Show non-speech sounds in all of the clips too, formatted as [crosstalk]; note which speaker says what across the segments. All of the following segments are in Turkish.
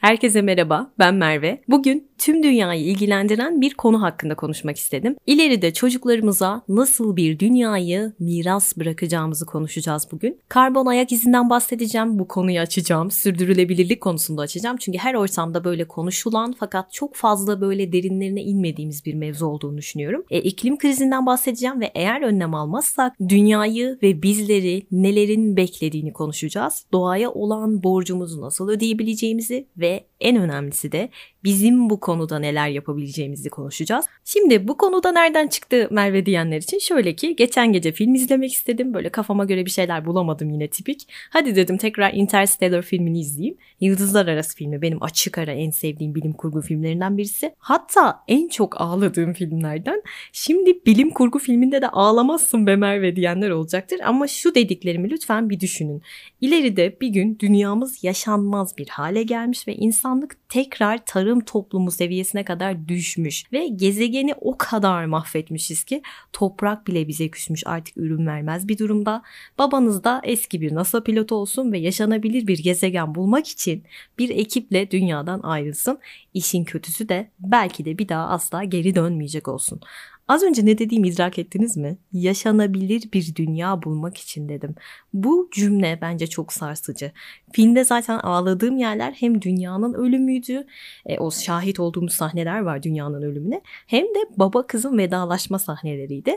Speaker 1: Herkese merhaba, ben Merve. Bugün tüm dünyayı ilgilendiren bir konu hakkında konuşmak istedim. İleride çocuklarımıza nasıl bir dünyayı miras bırakacağımızı konuşacağız bugün. Karbon ayak izinden bahsedeceğim, bu konuyu açacağım. Sürdürülebilirlik konusunda açacağım. Çünkü her ortamda böyle konuşulan fakat çok fazla böyle derinlerine inmediğimiz bir mevzu olduğunu düşünüyorum. E, iklim krizinden bahsedeceğim ve eğer önlem almazsak dünyayı ve bizleri nelerin beklediğini konuşacağız. Doğaya olan borcumuzu nasıl ödeyebileceğimizi ve en önemlisi de bizim bu konuda neler yapabileceğimizi konuşacağız. Şimdi bu konuda nereden çıktı Merve diyenler için şöyle ki geçen gece film izlemek istedim. Böyle kafama göre bir şeyler bulamadım yine tipik. Hadi dedim tekrar Interstellar filmini izleyeyim. Yıldızlar Arası filmi benim açık ara en sevdiğim bilim kurgu filmlerinden birisi. Hatta en çok ağladığım filmlerden. Şimdi bilim kurgu filminde de ağlamazsın be Merve diyenler olacaktır. Ama şu dediklerimi lütfen bir düşünün. İleride bir gün dünyamız yaşanmaz bir hale gelmiş ve insanlık tekrar tarım toplumu seviyesine kadar düşmüş ve gezegeni o kadar mahvetmişiz ki toprak bile bize küsmüş artık ürün vermez bir durumda. Babanız da eski bir NASA pilotu olsun ve yaşanabilir bir gezegen bulmak için bir ekiple dünyadan ayrılsın. İşin kötüsü de belki de bir daha asla geri dönmeyecek olsun. Az önce ne dediğimi idrak ettiniz mi? Yaşanabilir bir dünya bulmak için dedim. Bu cümle bence çok sarsıcı. Filmde zaten ağladığım yerler hem dünyanın ölümüydü, e, o şahit olduğumuz sahneler var dünyanın ölümüne, hem de baba kızın vedalaşma sahneleriydi.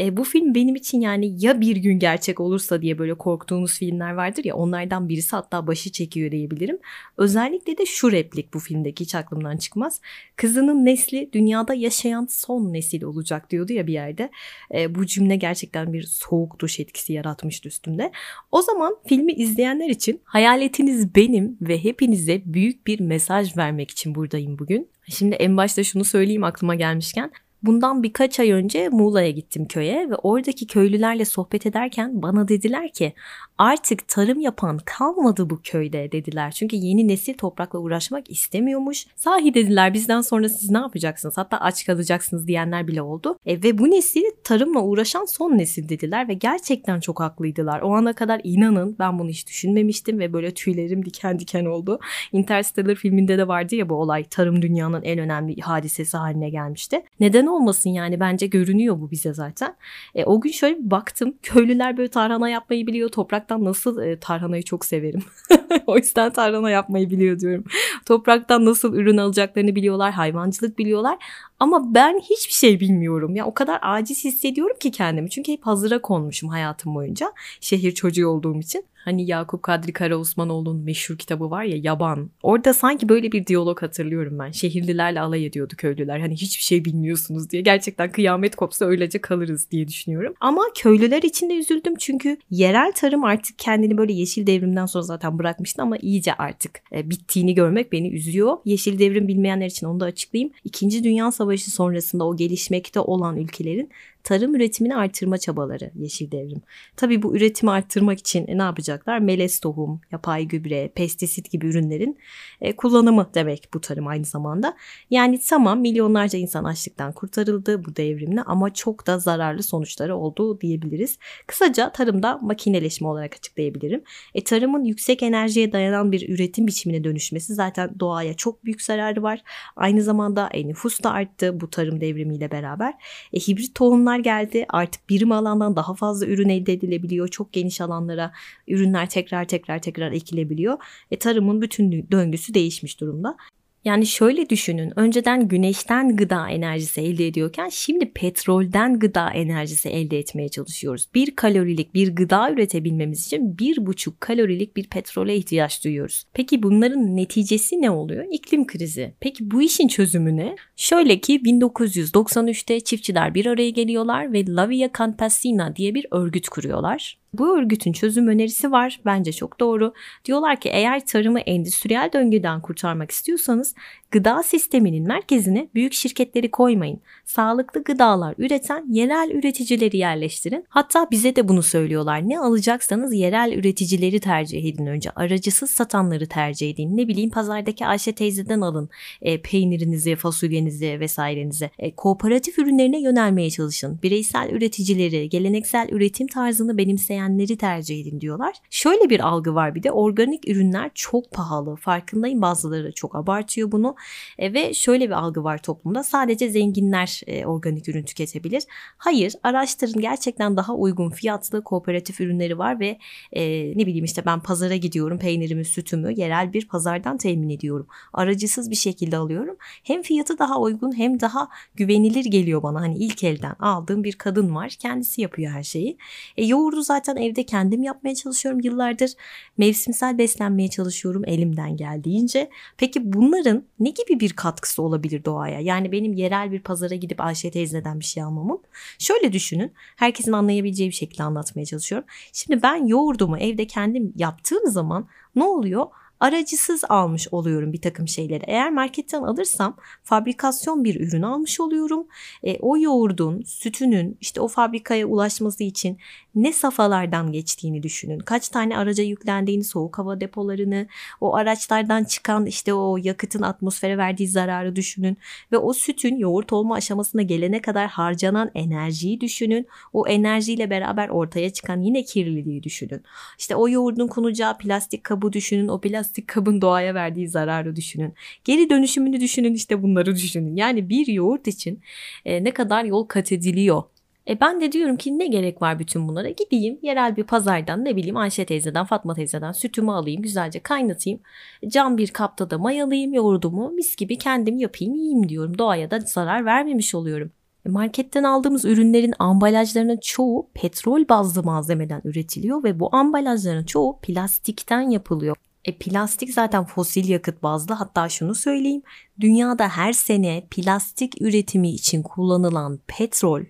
Speaker 1: E, bu film benim için yani ya bir gün gerçek olursa diye böyle korktuğumuz filmler vardır ya onlardan birisi hatta başı çekiyor diyebilirim. Özellikle de şu replik bu filmdeki hiç aklımdan çıkmaz. Kızının nesli dünyada yaşayan son nesil olacak diyordu ya bir yerde. E, bu cümle gerçekten bir soğuk duş etkisi yaratmıştı üstümde. O zaman filmi izleyenler için hayaletiniz benim ve hepinize büyük bir mesaj vermek için buradayım bugün. Şimdi en başta şunu söyleyeyim aklıma gelmişken. Bundan birkaç ay önce Muğla'ya gittim köye ve oradaki köylülerle sohbet ederken bana dediler ki artık tarım yapan kalmadı bu köyde dediler. Çünkü yeni nesil toprakla uğraşmak istemiyormuş. Sahi dediler bizden sonra siz ne yapacaksınız hatta aç kalacaksınız diyenler bile oldu. E, ve bu nesil tarımla uğraşan son nesil dediler ve gerçekten çok haklıydılar. O ana kadar inanın ben bunu hiç düşünmemiştim ve böyle tüylerim diken diken oldu. Interstellar filminde de vardı ya bu olay tarım dünyanın en önemli hadisesi haline gelmişti. Neden olmasın yani bence görünüyor bu bize zaten. E, o gün şöyle bir baktım köylüler böyle tarhana yapmayı biliyor topraktan nasıl e, tarhanayı çok severim. [laughs] o yüzden tarhana yapmayı biliyor diyorum. Topraktan nasıl ürün alacaklarını biliyorlar hayvancılık biliyorlar ama ben hiçbir şey bilmiyorum. Ya o kadar aciz hissediyorum ki kendimi. Çünkü hep hazıra konmuşum hayatım boyunca. Şehir çocuğu olduğum için. Hani Yakup Kadri Karaosmanoğlu'nun meşhur kitabı var ya Yaban. Orada sanki böyle bir diyalog hatırlıyorum ben. Şehirlilerle alay ediyordu köylüler. Hani hiçbir şey bilmiyorsunuz diye. Gerçekten kıyamet kopsa öylece kalırız diye düşünüyorum. Ama köylüler için de üzüldüm çünkü yerel tarım artık kendini böyle yeşil devrimden sonra zaten bırakmıştı ama iyice artık e, bittiğini görmek beni üzüyor. Yeşil devrim bilmeyenler için onu da açıklayayım. İkinci Dünya Savaşı sonrasında o gelişmekte olan ülkelerin tarım üretimini artırma çabaları yeşil devrim. Tabi bu üretimi arttırmak için e, ne yapacaklar? Melez tohum, yapay gübre, pestisit gibi ürünlerin e, kullanımı demek bu tarım aynı zamanda. Yani tamam milyonlarca insan açlıktan kurtarıldı bu devrimle ama çok da zararlı sonuçları oldu diyebiliriz. Kısaca tarımda makineleşme olarak açıklayabilirim. E, tarımın yüksek enerjiye dayanan bir üretim biçimine dönüşmesi zaten doğaya çok büyük zararı var. Aynı zamanda e, nüfus da arttı bu tarım devrimiyle beraber. E, hibrit tohumlar ürünler geldi. Artık birim alandan daha fazla ürün elde edilebiliyor. Çok geniş alanlara ürünler tekrar tekrar tekrar ekilebiliyor. E, tarımın bütün döngüsü değişmiş durumda. Yani şöyle düşünün. Önceden güneşten gıda enerjisi elde ediyorken şimdi petrolden gıda enerjisi elde etmeye çalışıyoruz. Bir kalorilik bir gıda üretebilmemiz için bir buçuk kalorilik bir petrole ihtiyaç duyuyoruz. Peki bunların neticesi ne oluyor? İklim krizi. Peki bu işin çözümü ne? Şöyle ki 1993'te çiftçiler bir araya geliyorlar ve La Via Campesina diye bir örgüt kuruyorlar. Bu örgütün çözüm önerisi var. Bence çok doğru. Diyorlar ki eğer tarımı endüstriyel döngüden kurtarmak istiyorsanız Gıda sisteminin merkezine büyük şirketleri koymayın. Sağlıklı gıdalar üreten yerel üreticileri yerleştirin. Hatta bize de bunu söylüyorlar. Ne alacaksanız yerel üreticileri tercih edin önce. Aracısız satanları tercih edin. Ne bileyim pazardaki Ayşe teyzeden alın e, peynirinizi, fasulyenizi vesairenizi. E, kooperatif ürünlerine yönelmeye çalışın. Bireysel üreticileri, geleneksel üretim tarzını benimseyenleri tercih edin diyorlar. Şöyle bir algı var bir de organik ürünler çok pahalı. Farkındayım bazıları çok abartıyor bunu. E, ve şöyle bir algı var toplumda. Sadece zenginler e, organik ürün tüketebilir. Hayır araştırın gerçekten daha uygun fiyatlı kooperatif ürünleri var ve e, ne bileyim işte ben pazara gidiyorum peynirimi sütümü yerel bir pazardan temin ediyorum. Aracısız bir şekilde alıyorum. Hem fiyatı daha uygun hem daha güvenilir geliyor bana. Hani ilk elden aldığım bir kadın var. Kendisi yapıyor her şeyi. E, yoğurdu zaten evde kendim yapmaya çalışıyorum yıllardır. Mevsimsel beslenmeye çalışıyorum elimden geldiğince. Peki bunların ne gibi bir katkısı olabilir doğaya? Yani benim yerel bir pazara gidip Ayşe teyzeden bir şey almamın. Şöyle düşünün. Herkesin anlayabileceği bir şekilde anlatmaya çalışıyorum. Şimdi ben yoğurdumu evde kendim yaptığım zaman ne oluyor? Aracısız almış oluyorum bir takım şeyleri. Eğer marketten alırsam fabrikasyon bir ürün almış oluyorum. E, o yoğurdun, sütünün işte o fabrikaya ulaşması için ne safhalardan geçtiğini düşünün. Kaç tane araca yüklendiğini, soğuk hava depolarını, o araçlardan çıkan işte o yakıtın atmosfere verdiği zararı düşünün. Ve o sütün yoğurt olma aşamasına gelene kadar harcanan enerjiyi düşünün. O enerjiyle beraber ortaya çıkan yine kirliliği düşünün. İşte o yoğurdun konacağı plastik kabı düşünün. O plastik kabın doğaya verdiği zararı düşünün. Geri dönüşümünü düşünün işte bunları düşünün. Yani bir yoğurt için e, ne kadar yol kat ediliyor e ben de diyorum ki ne gerek var bütün bunlara? Gideyim yerel bir pazardan ne bileyim Ayşe teyzeden Fatma teyzeden sütümü alayım güzelce kaynatayım. Cam bir kapta da mayalayayım yoğurdumu mis gibi kendim yapayım yiyeyim diyorum. Doğaya da zarar vermemiş oluyorum. E marketten aldığımız ürünlerin ambalajlarının çoğu petrol bazlı malzemeden üretiliyor ve bu ambalajların çoğu plastikten yapılıyor. E plastik zaten fosil yakıt bazlı hatta şunu söyleyeyim. Dünyada her sene plastik üretimi için kullanılan petrol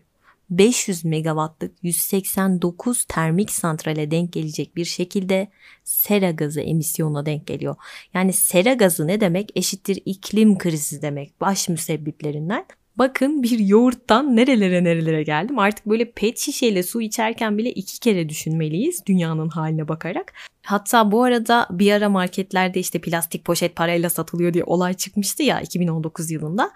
Speaker 1: 500 megawattlık 189 termik santrale denk gelecek bir şekilde sera gazı emisyonuna denk geliyor. Yani sera gazı ne demek? Eşittir iklim krizi demek baş müsebbiplerinden. Bakın bir yoğurttan nerelere nerelere geldim. Artık böyle pet şişeyle su içerken bile iki kere düşünmeliyiz dünyanın haline bakarak. Hatta bu arada bir ara marketlerde işte plastik poşet parayla satılıyor diye olay çıkmıştı ya 2019 yılında.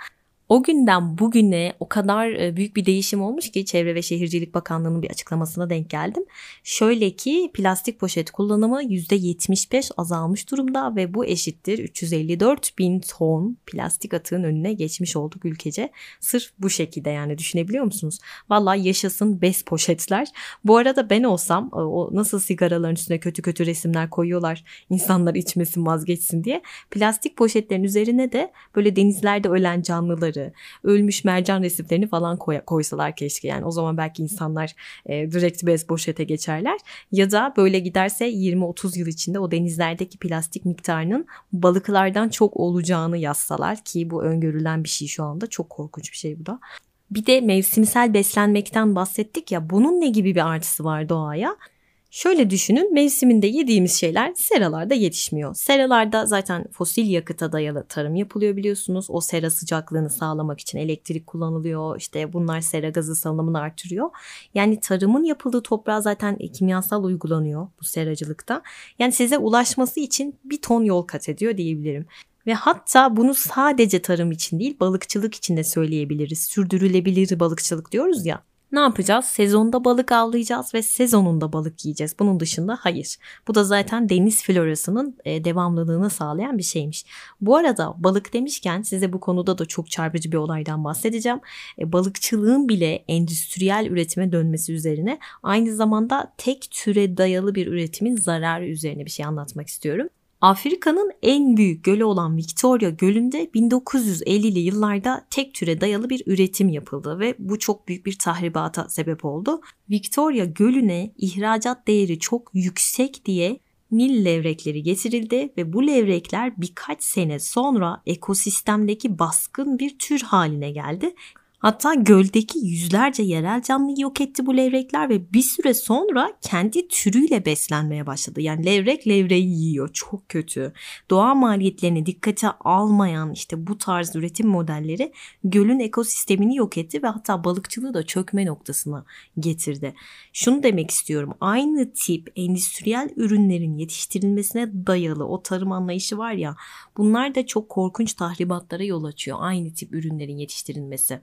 Speaker 1: O günden bugüne o kadar e, büyük bir değişim olmuş ki Çevre ve Şehircilik Bakanlığı'nın bir açıklamasına denk geldim. Şöyle ki plastik poşet kullanımı %75 azalmış durumda ve bu eşittir 354 bin ton plastik atığın önüne geçmiş olduk ülkece. Sırf bu şekilde yani düşünebiliyor musunuz? Valla yaşasın bez poşetler. Bu arada ben olsam e, o nasıl sigaraların üstüne kötü kötü resimler koyuyorlar insanlar içmesin vazgeçsin diye. Plastik poşetlerin üzerine de böyle denizlerde ölen canlıları ölmüş mercan resimlerini falan koy, koysalar keşke. Yani o zaman belki insanlar e, direkt bez poşete geçerler. Ya da böyle giderse 20-30 yıl içinde o denizlerdeki plastik miktarının balıklardan çok olacağını yazsalar ki bu öngörülen bir şey şu anda. Çok korkunç bir şey bu da. Bir de mevsimsel beslenmekten bahsettik ya bunun ne gibi bir artısı var doğaya? Şöyle düşünün mevsiminde yediğimiz şeyler seralarda yetişmiyor. Seralarda zaten fosil yakıta dayalı tarım yapılıyor biliyorsunuz. O sera sıcaklığını sağlamak için elektrik kullanılıyor. İşte bunlar sera gazı salınımını artırıyor. Yani tarımın yapıldığı toprağa zaten kimyasal uygulanıyor bu seracılıkta. Yani size ulaşması için bir ton yol kat ediyor diyebilirim. Ve hatta bunu sadece tarım için değil balıkçılık için de söyleyebiliriz. Sürdürülebilir balıkçılık diyoruz ya. Ne yapacağız? Sezonda balık avlayacağız ve sezonunda balık yiyeceğiz. Bunun dışında hayır. Bu da zaten deniz florasının e, devamlılığını sağlayan bir şeymiş. Bu arada balık demişken size bu konuda da çok çarpıcı bir olaydan bahsedeceğim. E, balıkçılığın bile endüstriyel üretime dönmesi üzerine aynı zamanda tek türe dayalı bir üretimin zararı üzerine bir şey anlatmak istiyorum. Afrika'nın en büyük gölü olan Victoria Gölü'nde 1950'li yıllarda tek türe dayalı bir üretim yapıldı ve bu çok büyük bir tahribata sebep oldu. Victoria Gölü'ne ihracat değeri çok yüksek diye Nil levrekleri getirildi ve bu levrekler birkaç sene sonra ekosistemdeki baskın bir tür haline geldi. Hatta göldeki yüzlerce yerel canlıyı yok etti bu levrekler ve bir süre sonra kendi türüyle beslenmeye başladı. Yani levrek levreyi yiyor. Çok kötü. Doğa maliyetlerini dikkate almayan işte bu tarz üretim modelleri gölün ekosistemini yok etti ve hatta balıkçılığı da çökme noktasına getirdi. Şunu demek istiyorum. Aynı tip endüstriyel ürünlerin yetiştirilmesine dayalı o tarım anlayışı var ya bunlar da çok korkunç tahribatlara yol açıyor. Aynı tip ürünlerin yetiştirilmesi.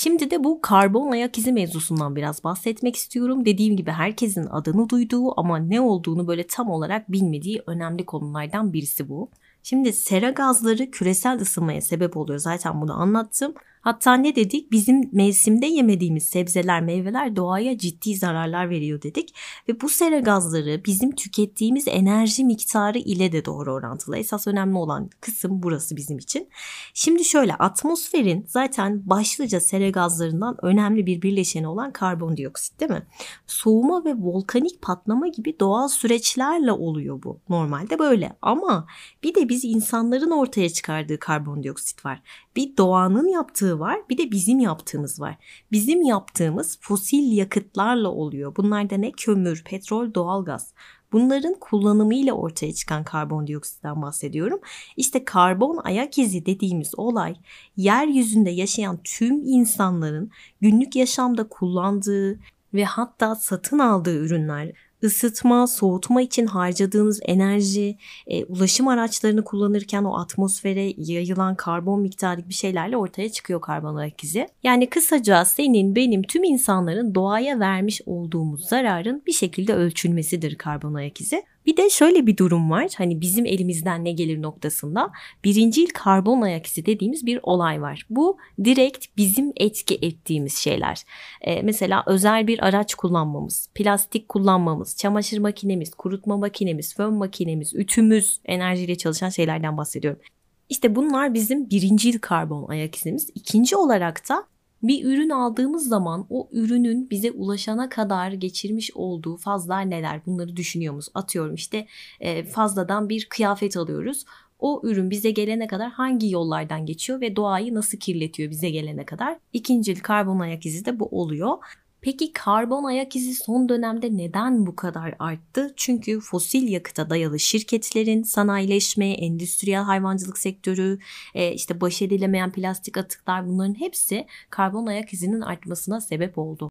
Speaker 1: Şimdi de bu karbon ayak izi mevzusundan biraz bahsetmek istiyorum. Dediğim gibi herkesin adını duyduğu ama ne olduğunu böyle tam olarak bilmediği önemli konulardan birisi bu. Şimdi sera gazları küresel ısınmaya sebep oluyor. Zaten bunu anlattım. Hatta ne dedik? Bizim mevsimde yemediğimiz sebzeler, meyveler doğaya ciddi zararlar veriyor dedik. Ve bu sera gazları bizim tükettiğimiz enerji miktarı ile de doğru orantılı. Esas önemli olan kısım burası bizim için. Şimdi şöyle atmosferin zaten başlıca sera gazlarından önemli bir bileşeni olan karbondioksit değil mi? Soğuma ve volkanik patlama gibi doğal süreçlerle oluyor bu. Normalde böyle ama bir de biz insanların ortaya çıkardığı karbondioksit var. Bir doğanın yaptığı var bir de bizim yaptığımız var. Bizim yaptığımız fosil yakıtlarla oluyor. Bunlar da ne? Kömür, petrol, doğalgaz. Bunların kullanımıyla ortaya çıkan karbondioksitten bahsediyorum. İşte karbon ayak izi dediğimiz olay yeryüzünde yaşayan tüm insanların günlük yaşamda kullandığı ve hatta satın aldığı ürünler ısıtma, soğutma için harcadığınız enerji, e, ulaşım araçlarını kullanırken o atmosfere yayılan karbon miktarı bir şeylerle ortaya çıkıyor karbon ayak izi. Yani kısaca senin, benim, tüm insanların doğaya vermiş olduğumuz zararın bir şekilde ölçülmesidir karbon ayak izi. Bir de şöyle bir durum var. Hani bizim elimizden ne gelir noktasında birincil karbon ayak izi dediğimiz bir olay var. Bu direkt bizim etki ettiğimiz şeyler. Ee, mesela özel bir araç kullanmamız, plastik kullanmamız, çamaşır makinemiz, kurutma makinemiz, fön makinemiz, ütümüz, enerjiyle çalışan şeylerden bahsediyorum. İşte bunlar bizim birincil karbon ayak izimiz. İkinci olarak da bir ürün aldığımız zaman o ürünün bize ulaşana kadar geçirmiş olduğu fazlar neler bunları düşünüyor musunuz? Atıyorum işte e, fazladan bir kıyafet alıyoruz. O ürün bize gelene kadar hangi yollardan geçiyor ve doğayı nasıl kirletiyor bize gelene kadar? İkincil karbon ayak izi de bu oluyor. Peki karbon ayak izi son dönemde neden bu kadar arttı? Çünkü fosil yakıta dayalı şirketlerin sanayileşme, endüstriyel hayvancılık sektörü, e, işte baş edilemeyen plastik atıklar bunların hepsi karbon ayak izinin artmasına sebep oldu.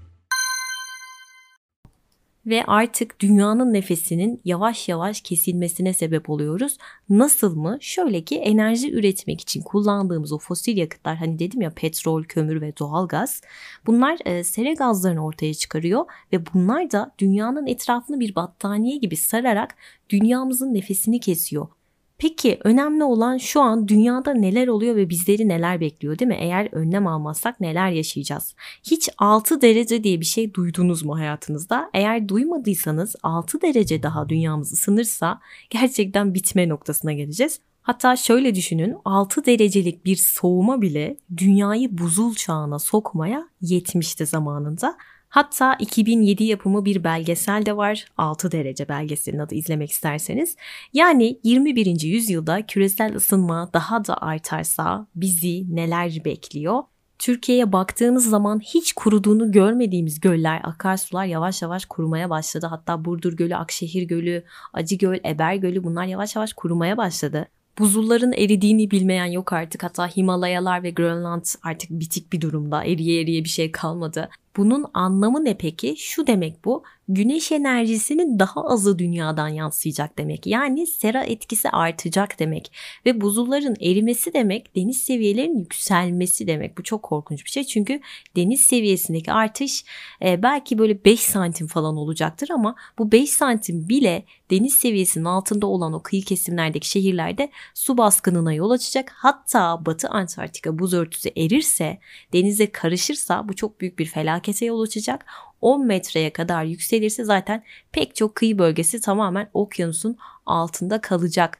Speaker 1: ve artık dünyanın nefesinin yavaş yavaş kesilmesine sebep oluyoruz. Nasıl mı? Şöyle ki enerji üretmek için kullandığımız o fosil yakıtlar hani dedim ya petrol, kömür ve doğalgaz bunlar e, sera gazlarını ortaya çıkarıyor ve bunlar da dünyanın etrafını bir battaniye gibi sararak dünyamızın nefesini kesiyor. Peki önemli olan şu an dünyada neler oluyor ve bizleri neler bekliyor değil mi? Eğer önlem almazsak neler yaşayacağız? Hiç 6 derece diye bir şey duydunuz mu hayatınızda? Eğer duymadıysanız 6 derece daha dünyamız ısınırsa gerçekten bitme noktasına geleceğiz. Hatta şöyle düşünün 6 derecelik bir soğuma bile dünyayı buzul çağına sokmaya yetmişti zamanında. Hatta 2007 yapımı bir belgesel de var. 6 derece belgeselin adı izlemek isterseniz. Yani 21. yüzyılda küresel ısınma daha da artarsa bizi neler bekliyor? Türkiye'ye baktığımız zaman hiç kuruduğunu görmediğimiz göller, akarsular yavaş yavaş kurumaya başladı. Hatta Burdur Gölü, Akşehir Gölü, Acıgöl, Eber Gölü bunlar yavaş yavaş kurumaya başladı. Buzulların eridiğini bilmeyen yok artık. Hatta Himalayalar ve Grönland artık bitik bir durumda. Eriye eriye bir şey kalmadı. Bunun anlamı ne peki? Şu demek bu güneş enerjisinin daha azı dünyadan yansıyacak demek. Yani sera etkisi artacak demek. Ve buzulların erimesi demek deniz seviyelerinin yükselmesi demek. Bu çok korkunç bir şey. Çünkü deniz seviyesindeki artış e, belki böyle 5 santim falan olacaktır ama bu 5 santim bile deniz seviyesinin altında olan o kıyı kesimlerdeki şehirlerde su baskınına yol açacak. Hatta Batı Antarktika buz örtüsü erirse, denize karışırsa bu çok büyük bir felakete yol açacak. 10 metreye kadar yükselirse zaten pek çok kıyı bölgesi tamamen okyanusun altında kalacak.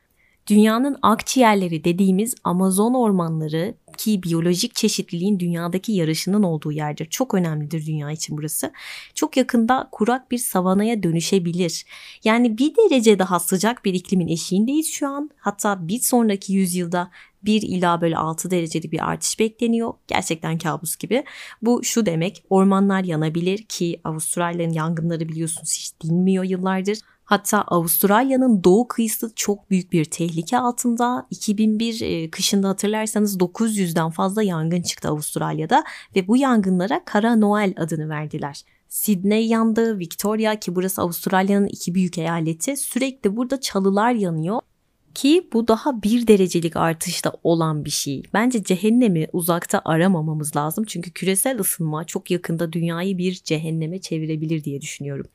Speaker 1: Dünyanın akciğerleri dediğimiz Amazon ormanları ki biyolojik çeşitliliğin dünyadaki yarışının olduğu yerdir. Çok önemlidir dünya için burası. Çok yakında kurak bir savanaya dönüşebilir. Yani bir derece daha sıcak bir iklimin eşiğindeyiz şu an. Hatta bir sonraki yüzyılda 1 ila böyle 6 dereceli bir artış bekleniyor. Gerçekten kabus gibi. Bu şu demek ormanlar yanabilir ki Avustralya'nın yangınları biliyorsunuz hiç dinmiyor yıllardır. Hatta Avustralya'nın doğu kıyısı çok büyük bir tehlike altında. 2001 e, kışında hatırlarsanız 900'den fazla yangın çıktı Avustralya'da ve bu yangınlara Kara Noel adını verdiler. Sydney yandı, Victoria ki burası Avustralya'nın iki büyük eyaleti sürekli burada çalılar yanıyor. Ki bu daha bir derecelik artışta olan bir şey. Bence cehennemi uzakta aramamamız lazım. Çünkü küresel ısınma çok yakında dünyayı bir cehenneme çevirebilir diye düşünüyorum.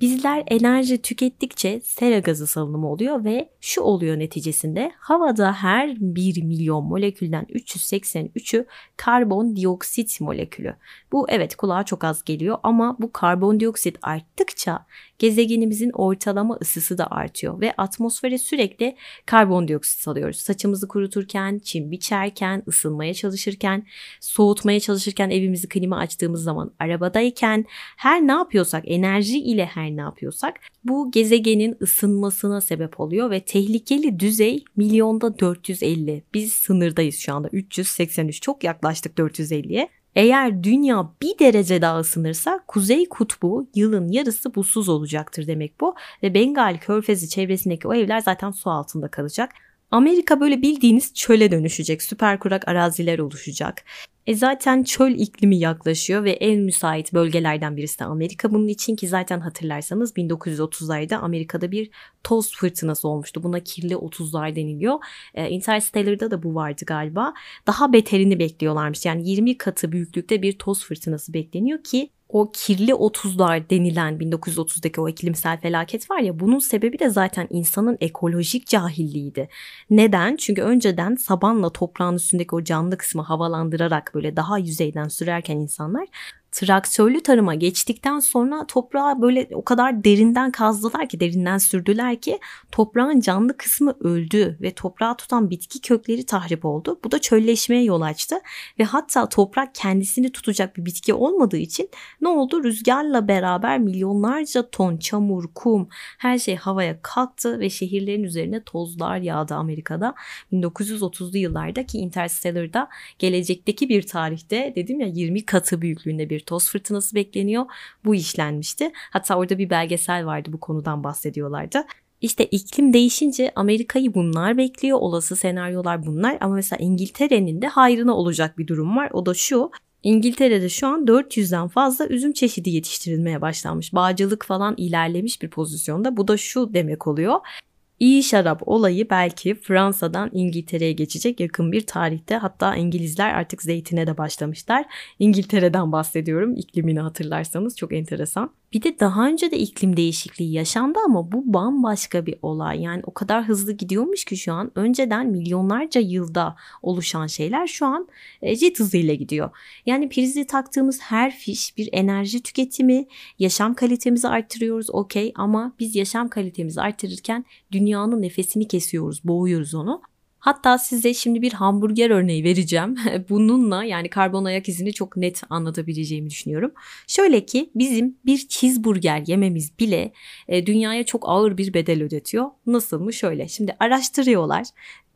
Speaker 1: Bizler enerji tükettikçe sera gazı salınımı oluyor ve şu oluyor neticesinde havada her 1 milyon molekülden 383'ü karbondioksit molekülü. Bu evet kulağa çok az geliyor ama bu karbondioksit arttıkça gezegenimizin ortalama ısısı da artıyor ve atmosfere sürekli karbondioksit salıyoruz. Saçımızı kuruturken, çim biçerken, ısınmaya çalışırken, soğutmaya çalışırken evimizi klima açtığımız zaman, arabadayken her ne yapıyorsak, enerji ile her ne yapıyorsak bu gezegenin ısınmasına sebep oluyor ve tehlikeli düzey milyonda 450. Biz sınırdayız şu anda 383 çok yaklaştık 450'ye. Eğer dünya bir derece daha ısınırsa kuzey kutbu yılın yarısı buzsuz olacaktır demek bu. Ve Bengal körfezi çevresindeki o evler zaten su altında kalacak. Amerika böyle bildiğiniz çöle dönüşecek, süper kurak araziler oluşacak. E zaten çöl iklimi yaklaşıyor ve en müsait bölgelerden birisi de Amerika bunun için ki zaten hatırlarsanız 1930'larda Amerika'da bir toz fırtınası olmuştu. Buna kirli 30'lar deniliyor. E, Interstellar'da da bu vardı galiba. Daha beterini bekliyorlarmış. Yani 20 katı büyüklükte bir toz fırtınası bekleniyor ki o kirli 30'lar denilen 1930'daki o iklimsel felaket var ya bunun sebebi de zaten insanın ekolojik cahilliğiydi. Neden? Çünkü önceden sabanla toprağın üstündeki o canlı kısmı havalandırarak böyle daha yüzeyden sürerken insanlar traktörlü tarıma geçtikten sonra toprağı böyle o kadar derinden kazdılar ki derinden sürdüler ki toprağın canlı kısmı öldü ve toprağı tutan bitki kökleri tahrip oldu. Bu da çölleşmeye yol açtı ve hatta toprak kendisini tutacak bir bitki olmadığı için ne oldu? Rüzgarla beraber milyonlarca ton çamur, kum her şey havaya kalktı ve şehirlerin üzerine tozlar yağdı Amerika'da. 1930'lu yıllardaki Interstellar'da gelecekteki bir tarihte dedim ya 20 katı büyüklüğünde bir toz fırtınası bekleniyor. Bu işlenmişti. Hatta orada bir belgesel vardı bu konudan bahsediyorlardı. İşte iklim değişince Amerika'yı bunlar bekliyor. Olası senaryolar bunlar ama mesela İngiltere'nin de hayrına olacak bir durum var. O da şu. İngiltere'de şu an 400'den fazla üzüm çeşidi yetiştirilmeye başlanmış. Bağcılık falan ilerlemiş bir pozisyonda. Bu da şu demek oluyor. İyi şarap olayı belki Fransa'dan İngiltere'ye geçecek yakın bir tarihte. Hatta İngilizler artık zeytine de başlamışlar. İngiltere'den bahsediyorum iklimini hatırlarsanız çok enteresan. Bir de daha önce de iklim değişikliği yaşandı ama bu bambaşka bir olay. Yani o kadar hızlı gidiyormuş ki şu an önceden milyonlarca yılda oluşan şeyler şu an e, jet hızıyla gidiyor. Yani prizi taktığımız her fiş bir enerji tüketimi, yaşam kalitemizi arttırıyoruz okey ama biz yaşam kalitemizi arttırırken dünyanın nefesini kesiyoruz, boğuyoruz onu. Hatta size şimdi bir hamburger örneği vereceğim. [laughs] Bununla yani karbon ayak izini çok net anlatabileceğimi düşünüyorum. Şöyle ki bizim bir cheeseburger yememiz bile e, dünyaya çok ağır bir bedel ödetiyor. Nasıl mı? Şöyle. Şimdi araştırıyorlar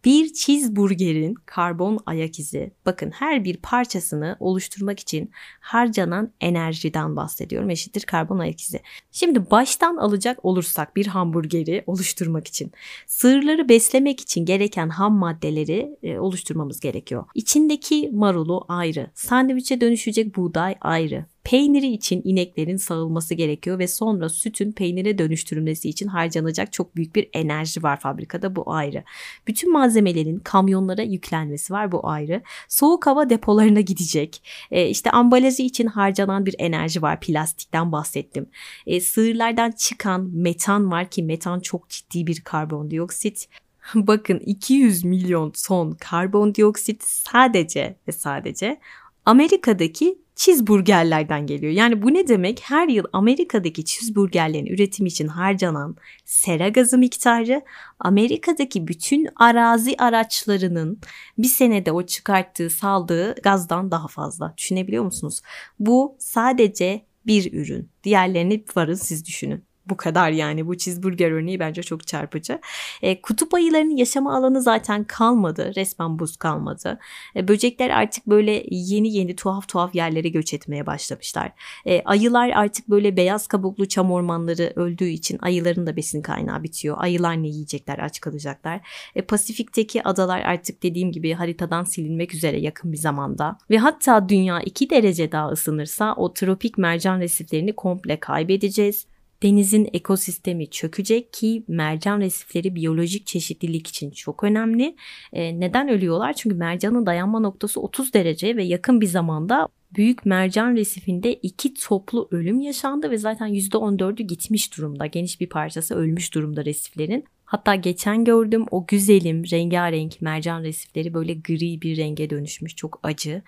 Speaker 1: bir cheeseburgerin karbon ayak izi bakın her bir parçasını oluşturmak için harcanan enerjiden bahsediyorum eşittir karbon ayak izi. Şimdi baştan alacak olursak bir hamburgeri oluşturmak için sığırları beslemek için gereken ham maddeleri e, oluşturmamız gerekiyor. İçindeki marulu ayrı, sandviçe dönüşecek buğday ayrı, Peyniri için ineklerin sağılması gerekiyor ve sonra sütün peynire dönüştürülmesi için harcanacak çok büyük bir enerji var fabrikada bu ayrı. Bütün malzemelerin kamyonlara yüklenmesi var bu ayrı. Soğuk hava depolarına gidecek. E, işte ambalajı için harcanan bir enerji var plastikten bahsettim. E, sığırlardan çıkan metan var ki metan çok ciddi bir karbondioksit. [laughs] Bakın 200 milyon ton karbondioksit sadece ve sadece Amerika'daki cheeseburgerlerden geliyor. Yani bu ne demek? Her yıl Amerika'daki cheeseburgerlerin üretimi için harcanan sera gazı miktarı Amerika'daki bütün arazi araçlarının bir senede o çıkarttığı saldığı gazdan daha fazla. Düşünebiliyor musunuz? Bu sadece bir ürün. Diğerlerini varın siz düşünün. Bu kadar yani bu cheeseburger örneği bence çok çarpıcı. E, kutup ayılarının yaşama alanı zaten kalmadı. Resmen buz kalmadı. E, böcekler artık böyle yeni yeni tuhaf tuhaf yerlere göç etmeye başlamışlar. E, ayılar artık böyle beyaz kabuklu çam ormanları öldüğü için ayıların da besin kaynağı bitiyor. Ayılar ne yiyecekler aç kalacaklar. E, Pasifik'teki adalar artık dediğim gibi haritadan silinmek üzere yakın bir zamanda. Ve hatta dünya 2 derece daha ısınırsa o tropik mercan resiflerini komple kaybedeceğiz denizin ekosistemi çökecek ki mercan resifleri biyolojik çeşitlilik için çok önemli. E, neden ölüyorlar? Çünkü mercanın dayanma noktası 30 derece ve yakın bir zamanda Büyük Mercan Resifinde iki toplu ölüm yaşandı ve zaten %14'ü gitmiş durumda. Geniş bir parçası ölmüş durumda resiflerin. Hatta geçen gördüm o güzelim rengarenk mercan resifleri böyle gri bir renge dönüşmüş. Çok acı.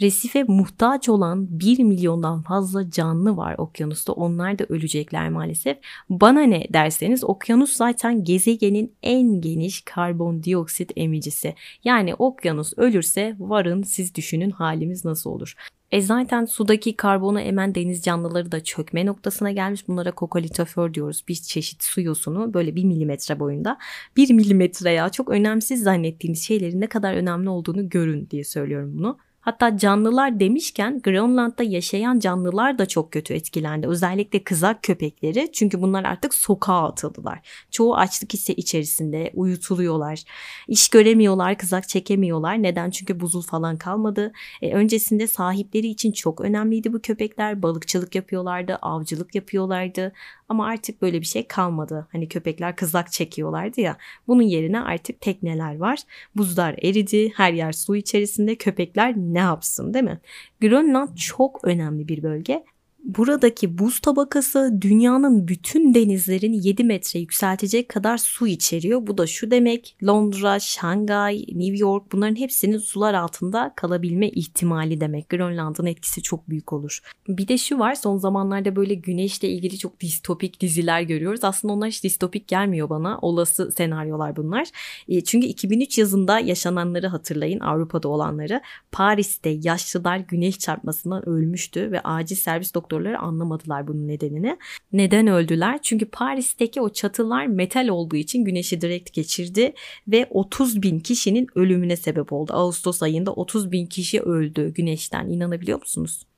Speaker 1: Resife muhtaç olan 1 milyondan fazla canlı var okyanusta. Onlar da ölecekler maalesef. Bana ne derseniz okyanus zaten gezegenin en geniş karbondioksit emicisi. Yani okyanus ölürse varın siz düşünün halimiz nasıl olur. E zaten sudaki karbonu emen deniz canlıları da çökme noktasına gelmiş. Bunlara kokolitofer diyoruz. Bir çeşit su yosunu böyle bir milimetre boyunda. Bir milimetre ya çok önemsiz zannettiğimiz şeylerin ne kadar önemli olduğunu görün diye söylüyorum bunu. Hatta canlılar demişken Grönland'da yaşayan canlılar da çok kötü etkilendi. Özellikle kızak köpekleri çünkü bunlar artık sokağa atıldılar. Çoğu açlık hissi içerisinde uyutuluyorlar. İş göremiyorlar, kızak çekemiyorlar. Neden? Çünkü buzul falan kalmadı. E, öncesinde sahipleri için çok önemliydi bu köpekler. Balıkçılık yapıyorlardı, avcılık yapıyorlardı. Ama artık böyle bir şey kalmadı. Hani köpekler kızak çekiyorlardı ya. Bunun yerine artık tekneler var. Buzlar eridi. Her yer su içerisinde. Köpekler ne yapsın değil mi? Grönland çok önemli bir bölge Buradaki buz tabakası dünyanın bütün denizlerini 7 metre yükseltecek kadar su içeriyor. Bu da şu demek Londra, Şangay, New York bunların hepsinin sular altında kalabilme ihtimali demek. Grönland'ın etkisi çok büyük olur. Bir de şu var son zamanlarda böyle güneşle ilgili çok distopik diziler görüyoruz. Aslında onlar hiç distopik gelmiyor bana. Olası senaryolar bunlar. E, çünkü 2003 yazında yaşananları hatırlayın Avrupa'da olanları. Paris'te yaşlılar güneş çarpmasından ölmüştü ve acil servis doktor doktorları anlamadılar bunun nedenini. Neden öldüler? Çünkü Paris'teki o çatılar metal olduğu için güneşi direkt geçirdi ve 30 bin kişinin ölümüne sebep oldu. Ağustos ayında 30 bin kişi öldü güneşten inanabiliyor musunuz?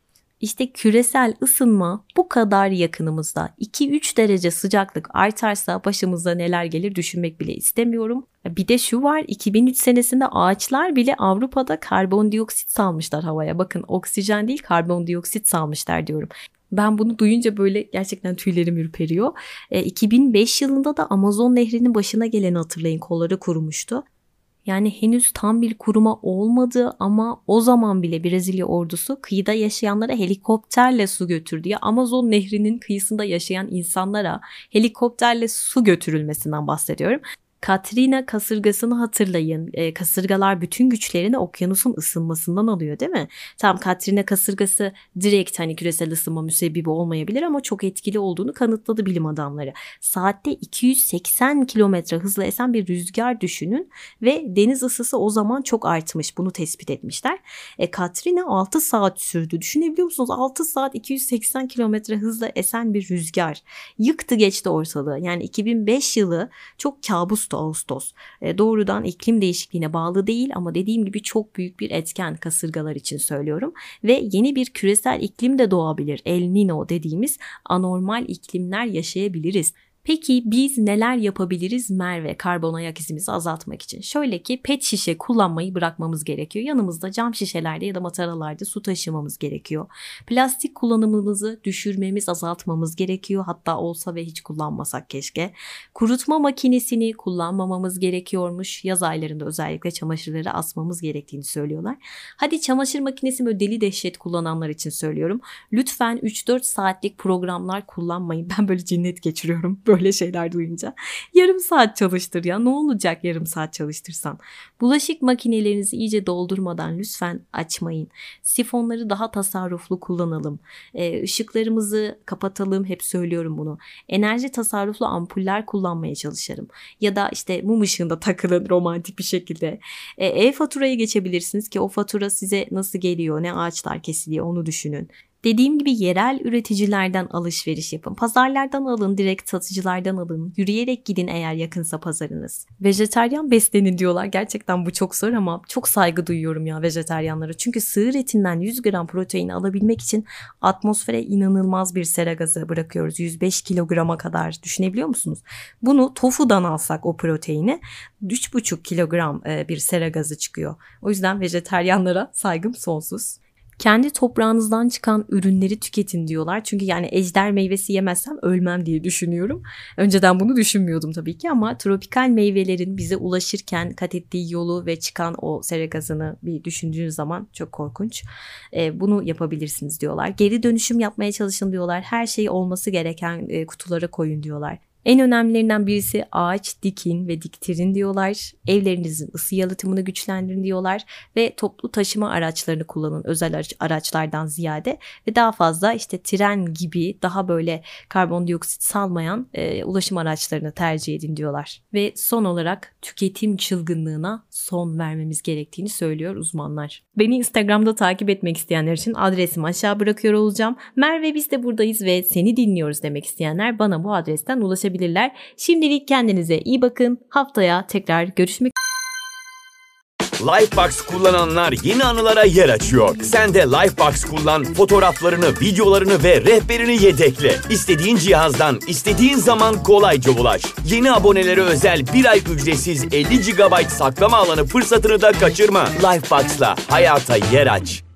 Speaker 1: İşte küresel ısınma bu kadar yakınımızda. 2-3 derece sıcaklık artarsa başımıza neler gelir düşünmek bile istemiyorum. Bir de şu var 2003 senesinde ağaçlar bile Avrupa'da karbondioksit salmışlar havaya. Bakın oksijen değil karbondioksit salmışlar diyorum. Ben bunu duyunca böyle gerçekten tüylerim ürperiyor. E, 2005 yılında da Amazon nehrinin başına geleni hatırlayın kolları kurumuştu. Yani henüz tam bir kuruma olmadı ama o zaman bile Brezilya ordusu kıyıda yaşayanlara helikopterle su götürdü. Ya Amazon nehrinin kıyısında yaşayan insanlara helikopterle su götürülmesinden bahsediyorum. Katrina kasırgasını hatırlayın. E, kasırgalar bütün güçlerini okyanusun ısınmasından alıyor değil mi? Tam Katrina kasırgası direkt hani küresel ısınma müsebbibi olmayabilir ama çok etkili olduğunu kanıtladı bilim adamları. Saatte 280 kilometre hızla esen bir rüzgar düşünün ve deniz ısısı o zaman çok artmış. Bunu tespit etmişler. E, Katrina 6 saat sürdü. Düşünebiliyor musunuz? 6 saat 280 kilometre hızla esen bir rüzgar. Yıktı geçti ortalığı. Yani 2005 yılı çok kabus Ağustos. E, doğrudan iklim değişikliğine bağlı değil ama dediğim gibi çok büyük bir etken kasırgalar için söylüyorum. Ve yeni bir küresel iklim de doğabilir. El Nino dediğimiz anormal iklimler yaşayabiliriz. Peki biz neler yapabiliriz Merve karbon ayak izimizi azaltmak için? Şöyle ki pet şişe kullanmayı bırakmamız gerekiyor. Yanımızda cam şişelerde ya da mataralarda su taşımamız gerekiyor. Plastik kullanımımızı düşürmemiz, azaltmamız gerekiyor. Hatta olsa ve hiç kullanmasak keşke. Kurutma makinesini kullanmamamız gerekiyormuş. Yaz aylarında özellikle çamaşırları asmamız gerektiğini söylüyorlar. Hadi çamaşır makinesi böyle deli dehşet kullananlar için söylüyorum. Lütfen 3-4 saatlik programlar kullanmayın. [laughs] Ben böyle cinnet geçiriyorum şeyler duyunca. Yarım saat çalıştır ya ne olacak yarım saat çalıştırsan. Bulaşık makinelerinizi iyice doldurmadan lütfen açmayın. Sifonları daha tasarruflu kullanalım. E, ışıklarımızı kapatalım hep söylüyorum bunu. Enerji tasarruflu ampuller kullanmaya çalışırım. Ya da işte mum ışığında takılın romantik bir şekilde. E, e-faturaya geçebilirsiniz ki o fatura size nasıl geliyor, ne ağaçlar kesiliyor onu düşünün. Dediğim gibi yerel üreticilerden alışveriş yapın. Pazarlardan alın, direkt satıcılardan alın. Yürüyerek gidin eğer yakınsa pazarınız. Vejeteryan beslenin diyorlar. Gerçekten bu çok zor ama çok saygı duyuyorum ya vejeteryanlara. Çünkü sığır etinden 100 gram protein alabilmek için atmosfere inanılmaz bir sera gazı bırakıyoruz. 105 kilograma kadar düşünebiliyor musunuz? Bunu tofudan alsak o proteini 3,5 kilogram e, bir sera gazı çıkıyor. O yüzden vejeteryanlara saygım sonsuz kendi toprağınızdan çıkan ürünleri tüketin diyorlar. Çünkü yani ejder meyvesi yemezsem ölmem diye düşünüyorum. Önceden bunu düşünmüyordum tabii ki ama tropikal meyvelerin bize ulaşırken kat ettiği yolu ve çıkan o sera gazını bir düşündüğünüz zaman çok korkunç. E, bunu yapabilirsiniz diyorlar. Geri dönüşüm yapmaya çalışın diyorlar. Her şey olması gereken e, kutulara koyun diyorlar. En önemlilerinden birisi ağaç dikin ve diktirin diyorlar. Evlerinizin ısı yalıtımını güçlendirin diyorlar ve toplu taşıma araçlarını kullanın özel araçlardan ziyade ve daha fazla işte tren gibi daha böyle karbondioksit salmayan e, ulaşım araçlarını tercih edin diyorlar. Ve son olarak tüketim çılgınlığına son vermemiz gerektiğini söylüyor uzmanlar. Beni Instagram'da takip etmek isteyenler için adresimi aşağı bırakıyor olacağım. Merve biz de buradayız ve seni dinliyoruz demek isteyenler bana bu adresten ulaşabilirler. Şimdilik kendinize iyi bakın. Haftaya tekrar görüşmek
Speaker 2: Lifebox kullananlar yeni anılara yer açıyor. Sen de Lifebox kullan, fotoğraflarını, videolarını ve rehberini yedekle. İstediğin cihazdan, istediğin zaman kolayca ulaş. Yeni abonelere özel bir ay ücretsiz 50 GB saklama alanı fırsatını da kaçırma. Lifebox'la hayata yer aç.